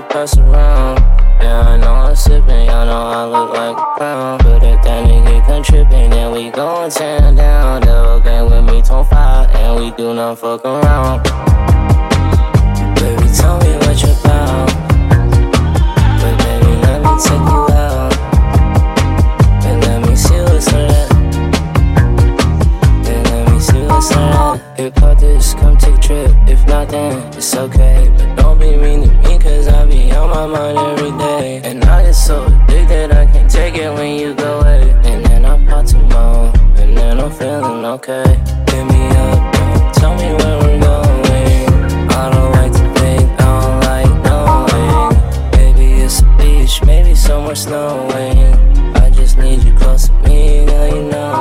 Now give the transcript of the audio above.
pass around. Yeah, I know I'm sipping, y'all know I look like a clown. But if that nigga come tripping, then we gon' tear down. Double gang with me, tone five, and we do not fuck around. Baby, tell me what you're about. But baby, let me take you out. And let me see what's around. And let me see what's around. If part this, come take a trip. If not, then it's okay. But don't be mean to me, my mind every day. And I get so addicted, I can't take it when you go away. And then I pop some more, and then I'm feeling okay. Hit me up, don't tell me where we're going. I don't like to think, I don't like knowing. Maybe it's a beach, maybe somewhere snowing. I just need you close to me, girl, you know.